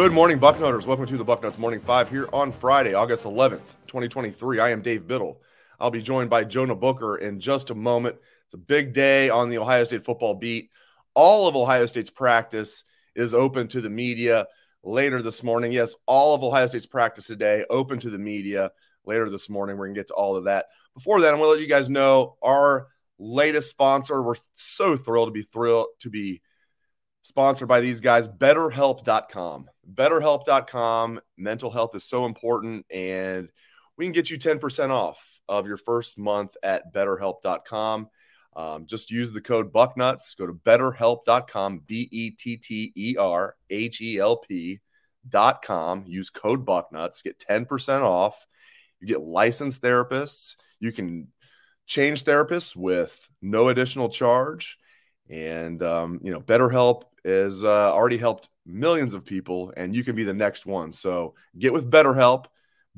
Good morning, Bucknoters. Welcome to the Bucknuts Morning Five here on Friday, August 11th, 2023. I am Dave Biddle. I'll be joined by Jonah Booker in just a moment. It's a big day on the Ohio State football beat. All of Ohio State's practice is open to the media later this morning. Yes, all of Ohio State's practice today open to the media later this morning. We're going to get to all of that. Before that, I'm going to let you guys know our latest sponsor. We're so thrilled to be thrilled to be sponsored by these guys, betterhelp.com. Betterhelp.com. Mental health is so important, and we can get you 10% off of your first month at betterhelp.com. Um, just use the code Bucknuts. Go to betterhelp.com, B E T T E R H E L P.com. Use code Bucknuts, get 10% off. You get licensed therapists. You can change therapists with no additional charge. And, um, you know, BetterHelp has uh, already helped millions of people, and you can be the next one. So get with BetterHelp,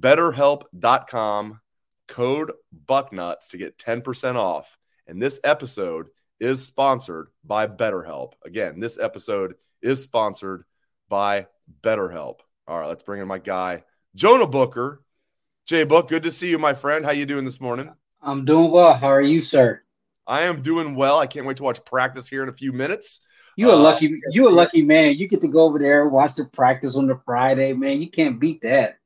betterhelp.com, code Bucknuts to get 10% off. And this episode is sponsored by BetterHelp. Again, this episode is sponsored by BetterHelp. All right, let's bring in my guy, Jonah Booker. Jay Book, good to see you, my friend. How you doing this morning? I'm doing well. How are you, sir? I am doing well. I can't wait to watch practice here in a few minutes. You a uh, lucky you a lucky man. You get to go over there watch the practice on the Friday, man. You can't beat that.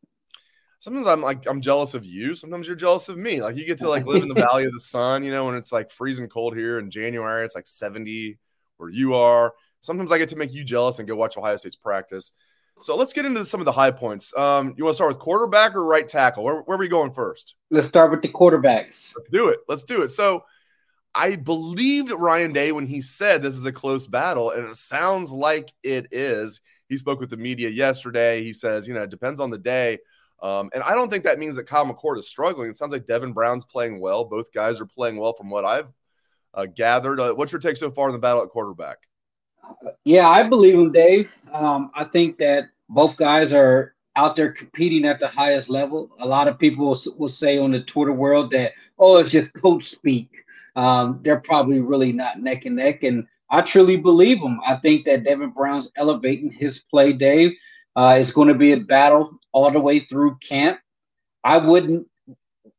Sometimes I'm like I'm jealous of you. Sometimes you're jealous of me. Like you get to like live in the valley of the sun, you know, when it's like freezing cold here in January, it's like 70 where you are. Sometimes I get to make you jealous and go watch Ohio State's practice. So let's get into some of the high points. Um, you want to start with quarterback or right tackle? Where, where are we going first? Let's start with the quarterbacks. Let's do it. Let's do it. So I believed Ryan Day when he said this is a close battle, and it sounds like it is. He spoke with the media yesterday. He says, you know, it depends on the day. Um, and I don't think that means that Kyle McCord is struggling. It sounds like Devin Brown's playing well. Both guys are playing well from what I've uh, gathered. Uh, what's your take so far in the battle at quarterback? Yeah, I believe him, Dave. Um, I think that both guys are out there competing at the highest level. A lot of people will, will say on the Twitter world that, oh, it's just coach speak um, they're probably really not neck and neck. And I truly believe them. I think that Devin Brown's elevating his play, Dave. Uh, it's going to be a battle all the way through camp. I wouldn't,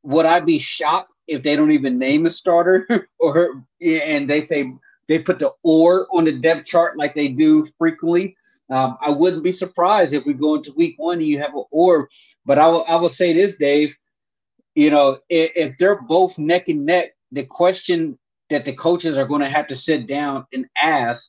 would I be shocked if they don't even name a starter or, and they say, they put the or on the depth chart like they do frequently. Um, I wouldn't be surprised if we go into week one and you have an or. But I will, I will say this, Dave. You know, if, if they're both neck and neck, the question that the coaches are going to have to sit down and ask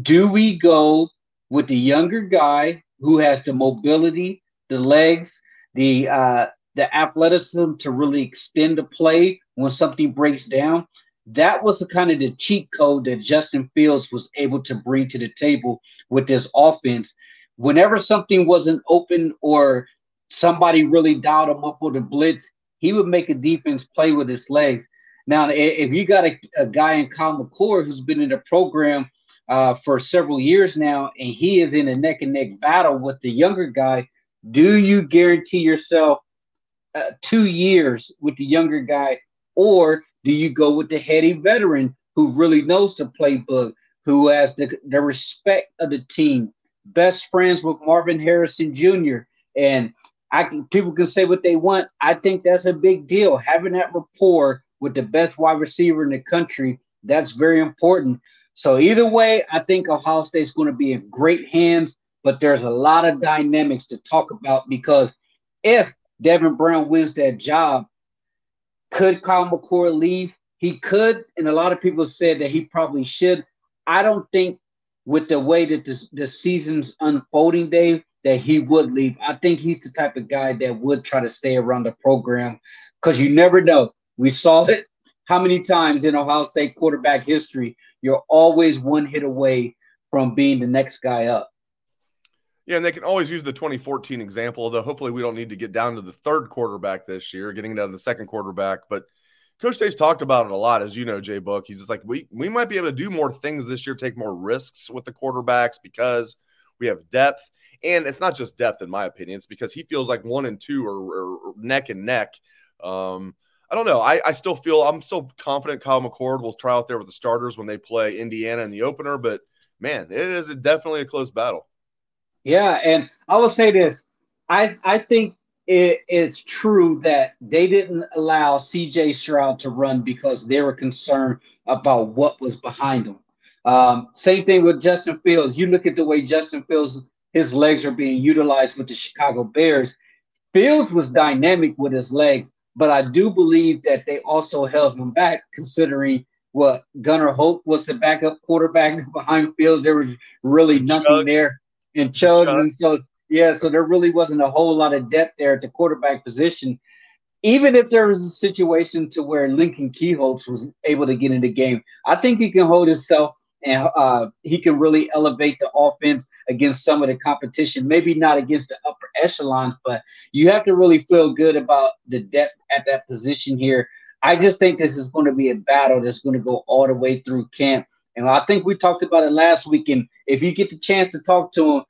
do we go with the younger guy who has the mobility, the legs, the uh, the athleticism to really extend the play when something breaks down? That was the kind of the cheat code that Justin Fields was able to bring to the table with this offense. Whenever something wasn't open or somebody really dialed him up with a blitz, he would make a defense play with his legs. Now, if you got a, a guy in Kyle McCord who's been in the program uh, for several years now, and he is in a neck and neck battle with the younger guy, do you guarantee yourself uh, two years with the younger guy, or do you go with the heady veteran who really knows the playbook, who has the, the respect of the team, best friends with Marvin Harrison Jr. And I can people can say what they want. I think that's a big deal. Having that rapport with the best wide receiver in the country, that's very important. So either way, I think Ohio State's going to be in great hands, but there's a lot of dynamics to talk about because if Devin Brown wins that job, could Kyle McCord leave? He could, and a lot of people said that he probably should. I don't think with the way that this, the season's unfolding, Dave, that he would leave. I think he's the type of guy that would try to stay around the program because you never know. We saw it how many times in Ohio State quarterback history. You're always one hit away from being the next guy up. Yeah, and they can always use the 2014 example, although hopefully we don't need to get down to the third quarterback this year, getting down to the second quarterback. But Coach Day's talked about it a lot, as you know, Jay Book. He's just like, we we might be able to do more things this year, take more risks with the quarterbacks because we have depth. And it's not just depth, in my opinion. It's because he feels like one and two are, are neck and neck. Um, I don't know. I, I still feel I'm still confident Kyle McCord will try out there with the starters when they play Indiana in the opener. But man, it is a, definitely a close battle. Yeah, and I will say this: I I think it is true that they didn't allow C.J. Stroud to run because they were concerned about what was behind him. Um, same thing with Justin Fields. You look at the way Justin Fields his legs are being utilized with the Chicago Bears. Fields was dynamic with his legs, but I do believe that they also held him back considering what Gunnar Hoak was the backup quarterback behind Fields. There was really nothing Chug. there in Chug. And so, yeah, so there really wasn't a whole lot of depth there at the quarterback position. Even if there was a situation to where Lincoln Kienholz was able to get in the game, I think he can hold himself and uh, he can really elevate the offense against some of the competition. Maybe not against the upper echelons, but you have to really feel good about the depth at that position here. I just think this is going to be a battle that's going to go all the way through camp. And I think we talked about it last week. And if you get the chance to talk to them,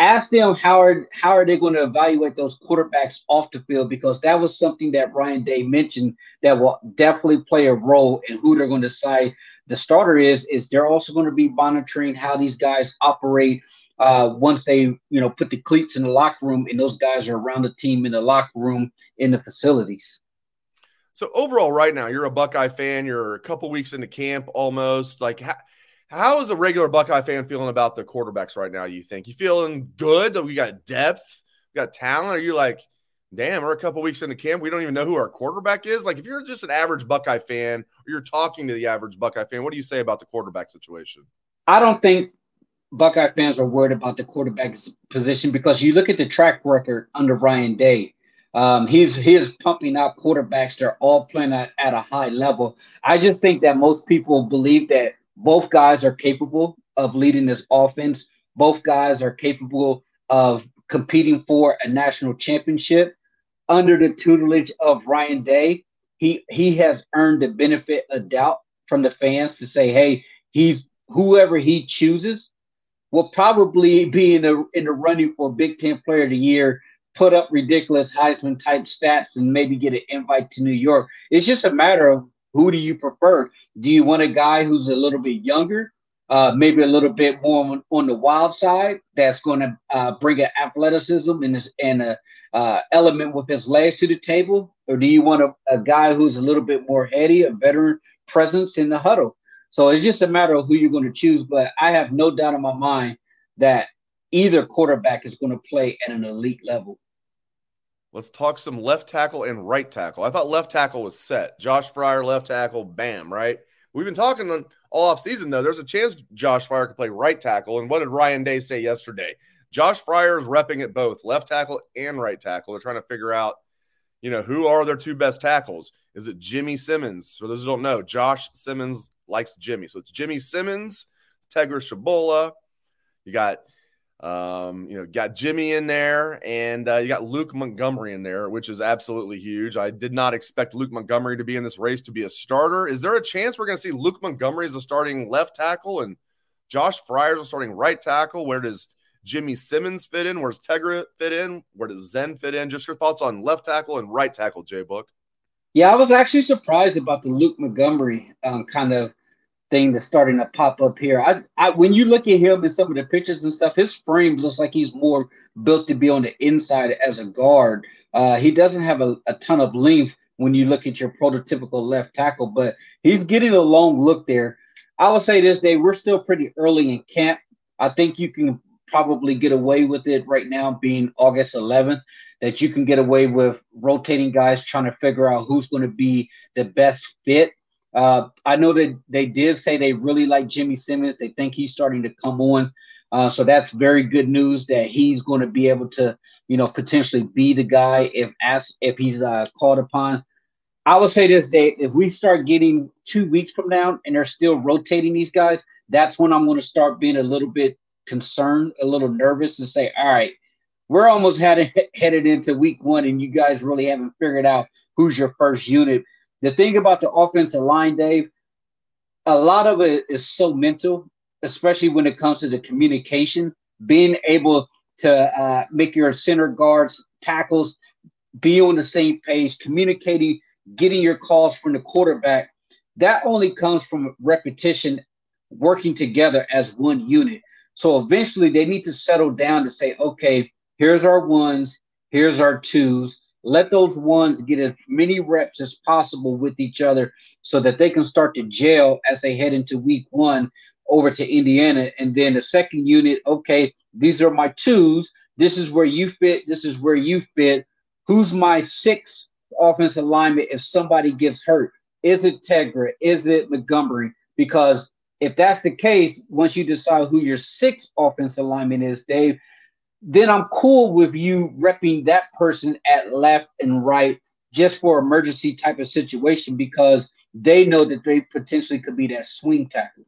ask them how are how are they going to evaluate those quarterbacks off the field because that was something that Ryan Day mentioned that will definitely play a role in who they're going to decide the starter is is they're also going to be monitoring how these guys operate uh, once they you know put the cleats in the locker room and those guys are around the team in the locker room in the facilities. So overall, right now, you're a Buckeye fan. You're a couple weeks into camp almost. Like, how is a regular Buckeye fan feeling about the quarterbacks right now? You think you feeling good? That we got depth, we got talent? Are you like, damn, we're a couple weeks into camp. We don't even know who our quarterback is. Like, if you're just an average Buckeye fan or you're talking to the average Buckeye fan, what do you say about the quarterback situation? I don't think Buckeye fans are worried about the quarterback's position because you look at the track record under Ryan Day. Um, he's he is pumping out quarterbacks. They're all playing at, at a high level. I just think that most people believe that both guys are capable of leading this offense. Both guys are capable of competing for a national championship under the tutelage of Ryan Day, he he has earned the benefit of doubt from the fans to say, hey, he's whoever he chooses will probably be in the in the running for Big Ten Player of the Year, put up ridiculous Heisman type stats, and maybe get an invite to New York. It's just a matter of who do you prefer? Do you want a guy who's a little bit younger, uh, maybe a little bit more on, on the wild side, that's going to uh, bring an athleticism and, and a uh, element with his legs to the table, or do you want a, a guy who's a little bit more heady, a veteran presence in the huddle? So it's just a matter of who you're going to choose. But I have no doubt in my mind that either quarterback is going to play at an elite level. Let's talk some left tackle and right tackle. I thought left tackle was set. Josh Fryar, left tackle, bam, right? We've been talking all off season though. There's a chance Josh Fryar could play right tackle. And what did Ryan Day say yesterday? Josh Fryar is repping at both left tackle and right tackle. They're trying to figure out, you know, who are their two best tackles? Is it Jimmy Simmons? For those who don't know, Josh Simmons likes Jimmy. So it's Jimmy Simmons, Tegra Tshabola. You got Um, you know, got Jimmy in there, and uh, you got Luke Montgomery in there, which is absolutely huge. I did not expect Luke Montgomery to be in this race to be a starter. Is there a chance we're going to see Luke Montgomery as a starting left tackle and Josh Fryar's a starting right tackle? Where does Jimmy Simmons fit in? Where does Tegra fit in? Where does Zen fit in? Just your thoughts on left tackle and right tackle, Jay Book. Yeah, I was actually surprised about the Luke Montgomery um, kind of thing that's starting to pop up here. I, I, when you look at him in some of the pictures and stuff, his frame looks like he's more built to be on the inside as a guard. Uh, he doesn't have a, a ton of length when you look at your prototypical left tackle, but he's getting a long look there. I will say this day, we're still pretty early in camp. I think you can probably get away with it right now, being August 11th, that you can get away with rotating guys trying to figure out who's going to be the best fit uh, I know that they did say they really like Jimmy Simmons. They think he's starting to come on. Uh, so that's very good news that he's going to be able to, you know, potentially be the guy if asked if he's uh, called upon. I would say this day, if we start getting two weeks from now and they're still rotating these guys, that's when I'm going to start being a little bit concerned, a little nervous, and say, all right, we're almost headed headed into week one, and you guys really haven't figured out who's your first unit the thing about the offensive line, Dave, a lot of it is so mental, especially when it comes to the communication, being able to uh, make your center guards, tackles be on the same page, communicating, getting your calls from the quarterback. That only comes from repetition, working together as one unit. So eventually they need to settle down to say, okay, here's our ones, here's our twos, let those ones get as many reps as possible with each other so that they can start to gel as they head into week one over to Indiana. And then the second unit, okay, these are my twos. This is where you fit. This is where you fit. Who's my sixth offensive alignment if somebody gets hurt? Is it Tegra? Is it Montgomery? Because if that's the case, once you decide who your sixth offensive alignment is, Dave, then I'm cool with you repping that person at left and right just for emergency type of situation because they know that they potentially could be that swing tackle.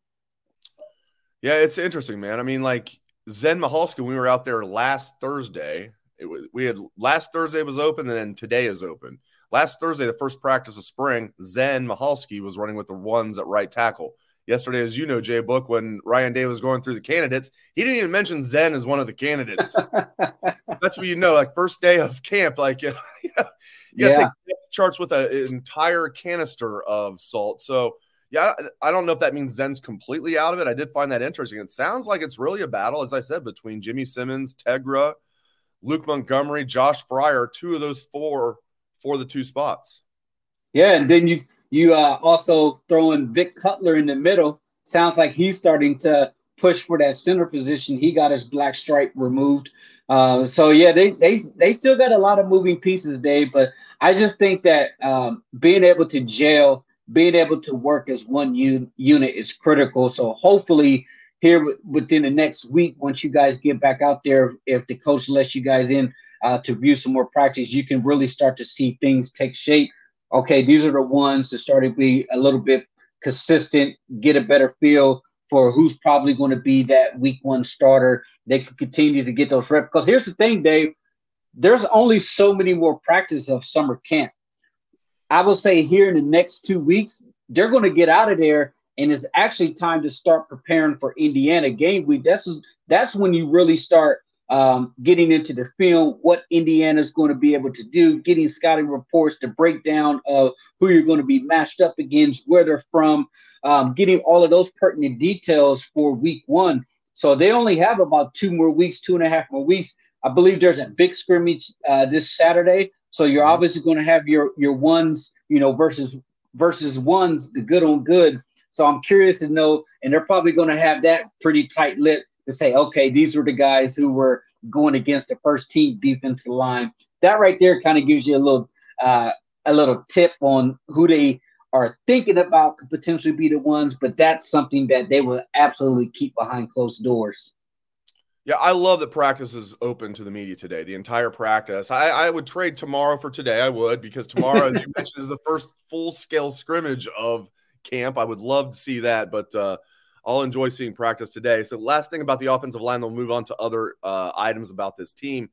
Yeah, it's interesting, man. I mean, like Zen when we were out there last Thursday, it was we had last Thursday was open and then today is open. Last Thursday, the first practice of spring, Zen Michalski was running with the ones at right tackle yesterday, as you know, Jay Book, when Ryan Day was going through the candidates, he didn't even mention Zen as one of the candidates. That's what you know, like first day of camp, like you, know, you got to take charts with an entire canister of salt. So, yeah, I don't know if that means Zen's completely out of it. I did find that interesting. It sounds like it's really a battle, as I said, between Jimmy Simmons, Tegra, Luke Montgomery, Josh Fryar, two of those four for the two spots. Yeah, and then you you uh, also throwing Vic Cutler in the middle. Sounds like he's starting to push for that center position. He got his black stripe removed. Uh, so yeah, they they they still got a lot of moving pieces, Dave. But I just think that um, being able to gel, being able to work as one un- unit is critical. So hopefully, here within the next week, once you guys get back out there, if the coach lets you guys in uh, to view some more practice, you can really start to see things take shape okay, these are the ones that start to be a little bit consistent, get a better feel for who's probably going to be that week one starter. They can continue to get those reps. Because here's the thing, Dave, there's only so many more practices of summer camp. I will say here in the next two weeks, they're going to get out of there, and it's actually time to start preparing for Indiana game week. That's that's when you really start um, getting into the film, what Indiana's going to be able to do, getting scouting reports, the breakdown of who you're going to be matched up against, where they're from, um, getting all of those pertinent details for week one. So they only have about two more weeks, two and a half more weeks. I believe there's a big scrimmage uh, this Saturday. So you're mm-hmm. obviously going to have your your ones, you know, versus versus ones, the good on good. So I'm curious to know, and they're probably going to have that pretty tight lit to say, okay, these were the guys who were going against the first team defensive line. That right there kind of gives you a little uh, a little tip on who they are thinking about could potentially be the ones, but that's something that they will absolutely keep behind closed doors. Yeah, I love that practice is open to the media today. The entire practice. I, I would trade tomorrow for today. I would because tomorrow, as you mentioned, is the first full scale scrimmage of camp. I would love to see that, but uh, I'll enjoy seeing practice today. So, last thing about the offensive line, we'll move on to other uh, items about this team.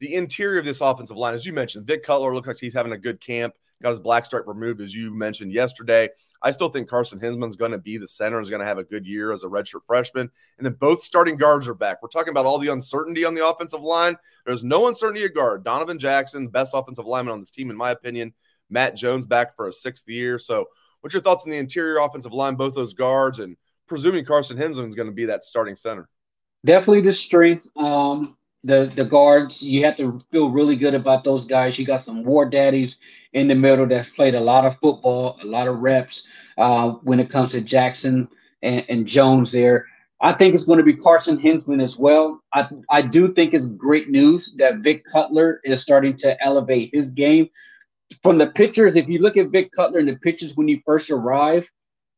The interior of this offensive line, as you mentioned, Vic Cutler looks like he's having a good camp. Got his black stripe removed, as you mentioned yesterday. I still think Carson Hinsman's going to be the center, is going to have a good year as a redshirt freshman. And then both starting guards are back. We're talking about all the uncertainty on the offensive line. There's no uncertainty at guard. Donovan Jackson, the best offensive lineman on this team, in my opinion. Matt Jones back for a sixth year. So, what's your thoughts on the interior offensive line, both those guards, and presuming Carson Hinsman is going to be that starting center? Definitely the strength. Um, the the guards, you have to feel really good about those guys. You got some war daddies in the middle that's played a lot of football, a lot of reps uh, when it comes to Jackson and, and Jones there. I think it's going to be Carson Hinsman as well. I, I do think it's great news that Vic Cutler is starting to elevate his game. From the pictures, if you look at Vic Cutler in the pictures when he first arrived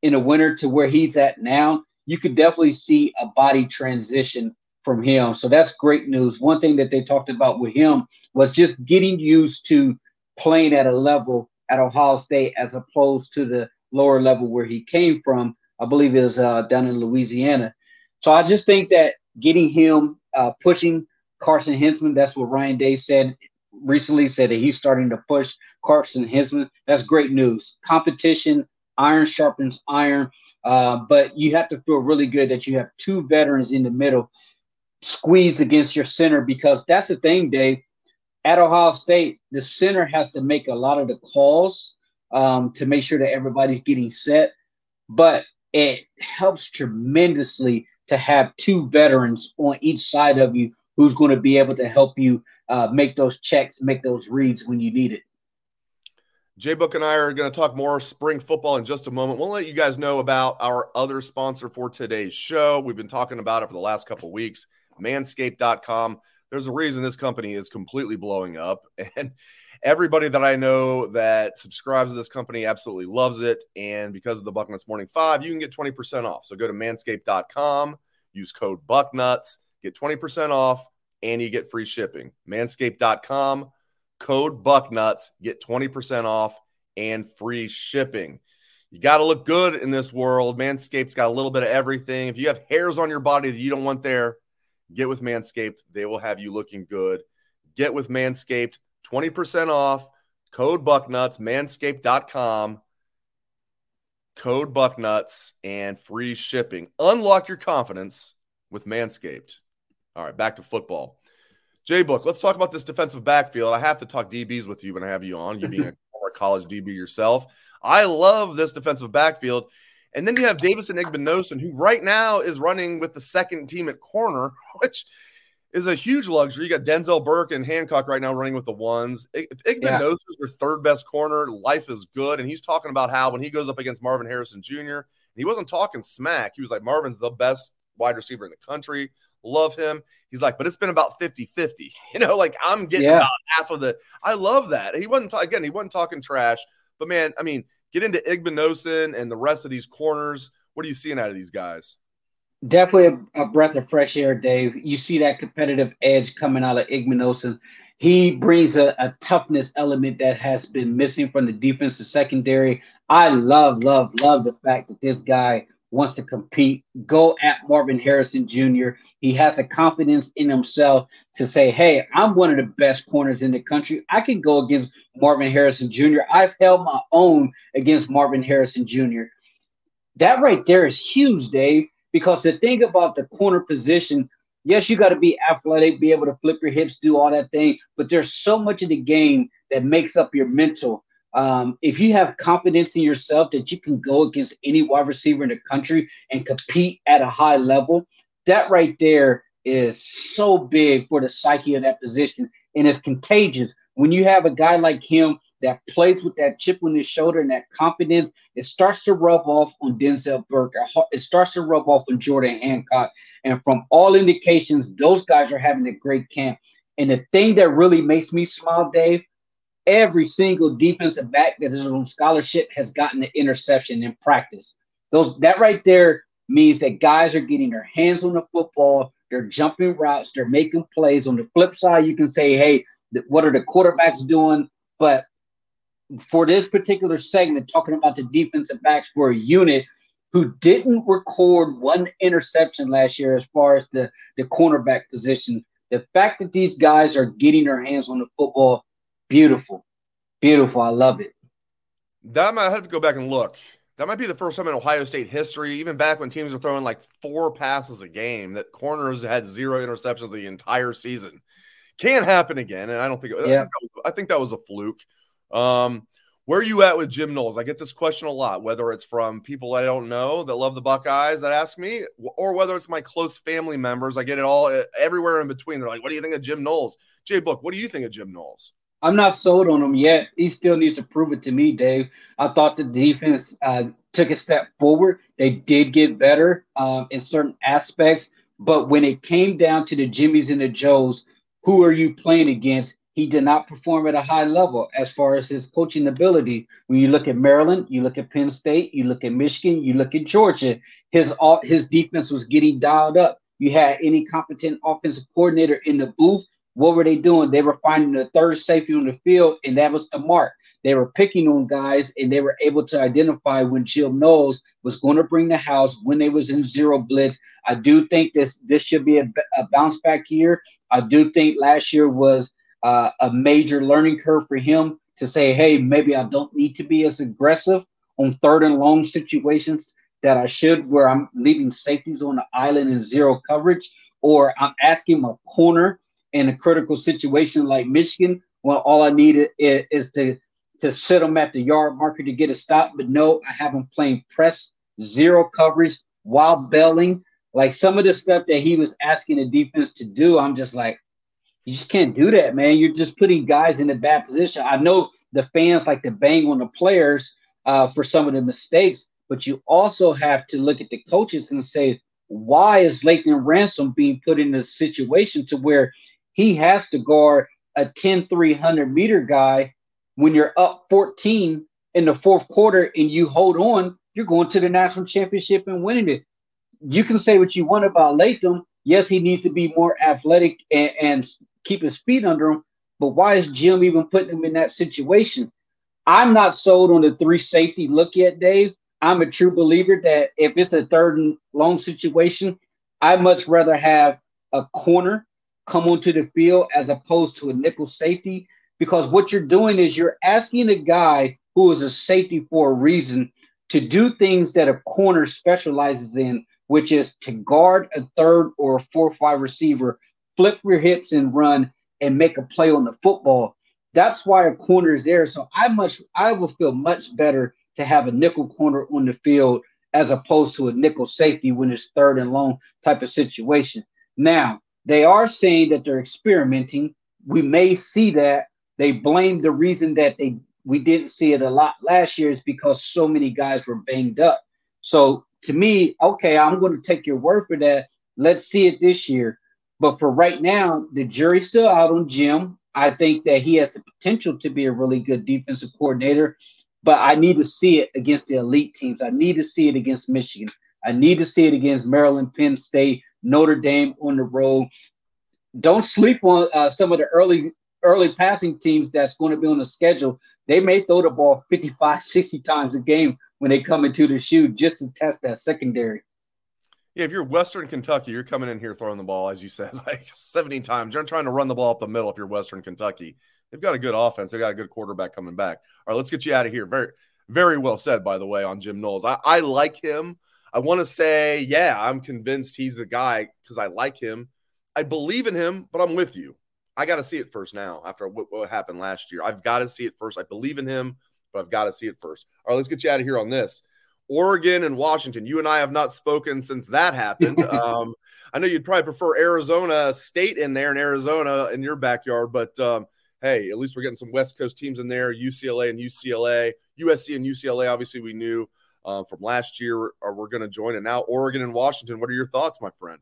in the winter to where he's at now, you could definitely see a body transition from him. So that's great news. One thing that they talked about with him was just getting used to playing at a level at Ohio State as opposed to the lower level where he came from. I believe is uh, down in Louisiana. So I just think that getting him uh, pushing Carson Hinsman, that's what Ryan Day said recently, said that he's starting to push Carson Hinsman. That's great news. Competition, iron sharpens iron. Uh, but you have to feel really good that you have two veterans in the middle squeezed against your center because that's the thing, Dave. At Ohio State, the center has to make a lot of the calls um, to make sure that everybody's getting set. But it helps tremendously to have two veterans on each side of you who's going to be able to help you uh, make those checks, make those reads when you need it. Jay Book and I are going to talk more spring football in just a moment. We'll let you guys know about our other sponsor for today's show. We've been talking about it for the last couple weeks manscaped.com. There's a reason this company is completely blowing up. And everybody that I know that subscribes to this company absolutely loves it. And because of the Bucknuts Morning Five, you can get 20% off. So go to manscaped.com, use code Bucknuts, get 20% off, and you get free shipping. Manscaped.com, code Bucknuts, get 20% off and free shipping. You got to look good in this world. Manscaped's got a little bit of everything. If you have hairs on your body that you don't want there, Get with Manscaped. They will have you looking good. Get with Manscaped. 20% off. Code Bucknuts, manscaped.com. Code Bucknuts and free shipping. Unlock your confidence with Manscaped. All right, back to football. Jay Book, let's talk about this defensive backfield. I have to talk DBs with you when I have you on, you being a former college DB yourself. I love this defensive backfield. And then you have Davison Igbinosun, who right now is running with the second team at corner, which is a huge luxury. You got Denzel Burke and Hancock right now running with the ones. If Igbinosun yeah. is your third best corner, life is good. And he's talking about how when he goes up against Marvin Harrison Jr., he wasn't talking smack. He was like, Marvin's the best wide receiver in the country. Love him. He's like, but it's been about 50 50. You know, like I'm getting yeah. about half of the. I love that. He wasn't, again, he wasn't talking trash. But man, I mean, get into Igbinosun and the rest of these corners. What are you seeing out of these guys? Definitely a, a breath of fresh air, Dave. You see that competitive edge coming out of Igbinosun. He brings a, a, toughness element that has been missing from the defensive secondary. I love, love, love the fact that this guy wants to compete, go at Marvin Harrison Jr. He has the confidence in himself to say, Hey, I'm one of the best corners in the country. I can go against Marvin Harrison Jr. I've held my own against Marvin Harrison Jr. That right there is huge, Dave, because the thing about the corner position, yes, you got to be athletic, be able to flip your hips, do all that thing, but there's so much of the game that makes up your mental um, if you have confidence in yourself that you can go against any wide receiver in the country and compete at a high level, that right there is so big for the psyche of that position and it's contagious. When you have a guy like him that plays with that chip on his shoulder and that confidence, it starts to rub off on Denzel Burke. It starts to rub off on Jordan Hancock. And from all indications, those guys are having a great camp. And the thing that really makes me smile, Dave, every single defensive back that is on scholarship has gotten an interception in practice. Those that right there means that guys are getting their hands on the football, they're jumping routes, they're making plays. On the flip side, you can say, hey, what are the quarterbacks doing? But for this particular segment, talking about the defensive backs for a unit, who didn't record one interception last year as far as the, the cornerback position. The fact that these guys are getting their hands on the football, beautiful. Beautiful. I love it. That might have to go back and look. That might be the first time in Ohio State history, even back when teams were throwing like four passes a game, that corners had zero interceptions the entire season. Can't happen again, and I don't think. Yeah. I, think was, I think that was a fluke. Um, where are you at with Jim Knowles? I get this question a lot, whether it's from people I don't know that love the Buckeyes that ask me, or whether it's my close family members. I get it all everywhere in between. They're like, "What do you think of Jim Knowles?" Jay Book, what do you think of Jim Knowles? I'm not sold on him yet. He still needs to prove it to me, Dave. I thought the defense uh, took a step forward. They did get better um, in certain aspects, but when it came down to the Jimmies and the Joes, who are you playing against? He did not perform at a high level as far as his coaching ability. When you look at Maryland, you look at Penn State, you look at Michigan, you look at Georgia, his all his defense was getting dialed up. You had any competent offensive coordinator in the booth what were they doing? They were finding the third safety on the field, and that was the mark. They were picking on guys, and they were able to identify when Jim Knowles was going to bring the house when they was in zero blitz. I do think this this should be a, a bounce back year. I do think last year was uh, a major learning curve for him to say, hey, maybe I don't need to be as aggressive on third and long situations that I should, where I'm leaving safeties on the island in zero coverage, or I'm asking my corner in a critical situation like Michigan, well, all I needed is, is to to sit them at the yard marker to get a stop. But no, I have them playing press zero coverage while belling. Like some of the stuff that he was asking the defense to do, I'm just like, you just can't do that, man. You're just putting guys in a bad position. I know the fans like to bang on the players uh, for some of the mistakes, but you also have to look at the coaches and say, why is Lathan Ransom being put in a situation to where he has to guard a 10 300 meter guy when you're up 14 in the fourth quarter and you hold on, you're going to the national championship and winning it. You can say what you want about Lathan. Yes, he needs to be more athletic and, and keep his feet under him. But why is Jim even putting him in that situation? I'm not sold on the three safety look yet, Dave. I'm a true believer that if it's a third and long situation, I'd much rather have a corner come onto the field as opposed to a nickel safety because what you're doing is you're asking a guy who is a safety for a reason to do things that a corner specializes in, which is to guard a third or a four or five receiver, flip your hips and run and make a play on the football. That's why a corner is there. So I much I will feel much better to have a nickel corner on the field as opposed to a nickel safety when it's third and long type of situation. Now, they are saying that they're experimenting. We may see that. They blame the reason that they we didn't see it a lot last year is because so many guys were banged up. So to me, okay, I'm going to take your word for that. Let's see it this year. But for right now, the jury's still out on Jim. I think that he has the potential to be a really good defensive coordinator, but I need to see it against the elite teams. I need to see it against Michigan. I need to see it against Maryland, Penn State, Notre Dame on the road. Don't sleep on uh, some of the early early passing teams that's going to be on the schedule. They may throw the ball 55, 60 times a game when they come into the shoe just to test that secondary. Yeah, if you're Western Kentucky, you're coming in here throwing the ball, as you said, like 70 times. You're trying to run the ball up the middle if you're Western Kentucky. They've got a good offense. They've got a good quarterback coming back. All right, let's get you out of here. Very, very well said, by the way, on Jim Knowles. I, I like him. I want to say, yeah, I'm convinced he's the guy because I like him. I believe in him, but I'm with you. I got to see it first now after what, what happened last year. I've got to see it first. I believe in him, but I've got to see it first. All right, let's get you out of here on this. Oregon and Washington. You and I have not spoken since that happened. um, I know you'd probably prefer Arizona State in there in Arizona in your backyard, but um, hey, at least we're getting some West Coast teams in there UCLA and UCLA, USC and UCLA. Obviously, we knew uh, from last year are we're going to join. And now Oregon and Washington. What are your thoughts, my friend?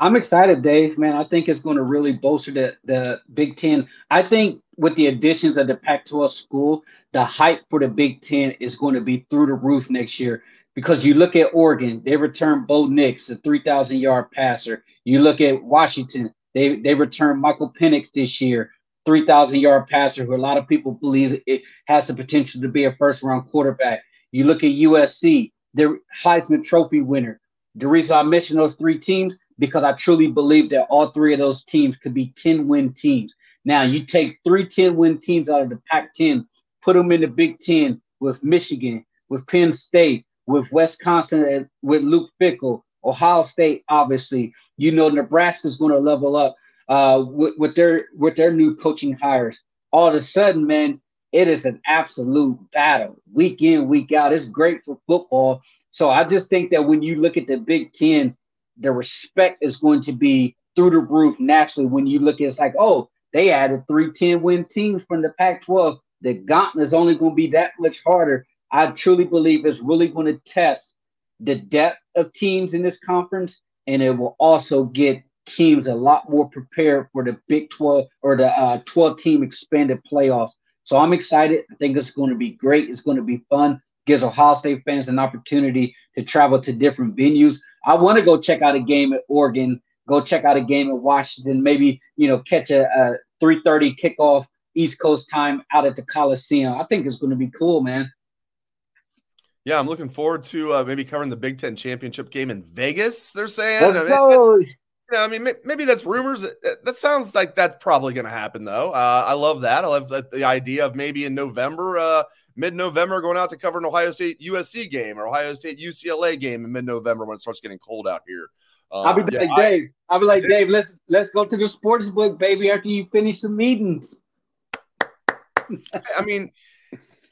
I'm excited, Dave. Man, I think it's going to really bolster the, the Big Ten. I think with the additions of the Pac-12 school, the hype for the Big Ten is going to be through the roof next year. Because you look at Oregon, they returned Bo Nix, a 3,000 yard passer. You look at Washington, they they returned Michael Penix this year, 3,000 yard passer, who a lot of people believe it has the potential to be a first round quarterback. You look at USC, the Heisman Trophy winner. The reason I mentioned those three teams because I truly believe that all three of those teams could be 10 win teams. Now, you take three 10 win teams out of the Pac 10, put them in the Big 10 with Michigan, with Penn State, with Wisconsin, with Luke Fickell, Ohio State, obviously. You know, Nebraska's going to level up uh, with, with their with their new coaching hires. All of a sudden, man, it is an absolute battle week in, week out. It's great for football. So I just think that when you look at the Big Ten, the respect is going to be through the roof naturally when you look at it's like, oh, they added three 10 win teams from the Pac 12. The gauntlet is only going to be that much harder. I truly believe it's really going to test the depth of teams in this conference, and it will also get teams a lot more prepared for the Big 12 or the uh, 12 team expanded playoffs. So I'm excited. I think it's going to be great. It's going to be fun. Gives Ohio State fans an opportunity to travel to different venues. I want to go check out a game at Oregon, go check out a game at Washington, maybe you know catch a, a 3:30 kickoff East Coast time out at the Coliseum. I think it's going to be cool, man. Yeah, I'm looking forward to uh, maybe covering the Big Ten championship game in Vegas. They're saying. I mean, Yeah, I mean, maybe that's rumors. That sounds like that's probably going to happen, though. Uh, I love that. I love the idea of maybe in November, uh, mid-November, going out to cover an Ohio State USC game or Ohio State UCLA game in mid-November when it starts getting cold out here. Um, I'll be yeah, like Dave. I, will be like Dave. Let's let's go to the sports book, baby. After you finish the meetings. I mean,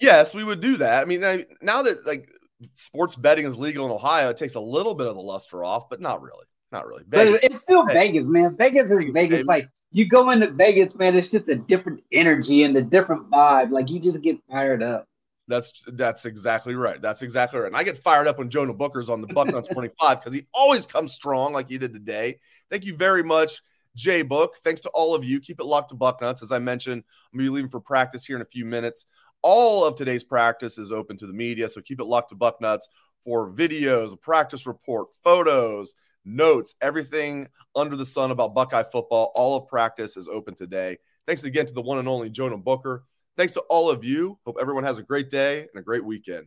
yes, we would do that. I mean, I, now that like sports betting is legal in Ohio, it takes a little bit of the luster off, but not really. Not really. Vegas, but it's still Vegas, man. Vegas is Vegas. Vegas. Like you go into Vegas, man, it's just a different energy and a different vibe. Like you just get fired up. That's that's exactly right. That's exactly right. And I get fired up when Jonah Booker's on the Bucknuts 25 because he always comes strong like he did today. Thank you very much, Jay Book. Thanks to all of you. Keep it locked to Bucknuts. As I mentioned, I'm gonna be leaving for practice here in a few minutes. All of today's practice is open to the media, so keep it locked to Bucknuts for videos, a practice report, photos, notes, everything under the sun about Buckeye football. All of practice is open today. Thanks again to the one and only Jonah Booker. Thanks to all of you. Hope everyone has a great day and a great weekend.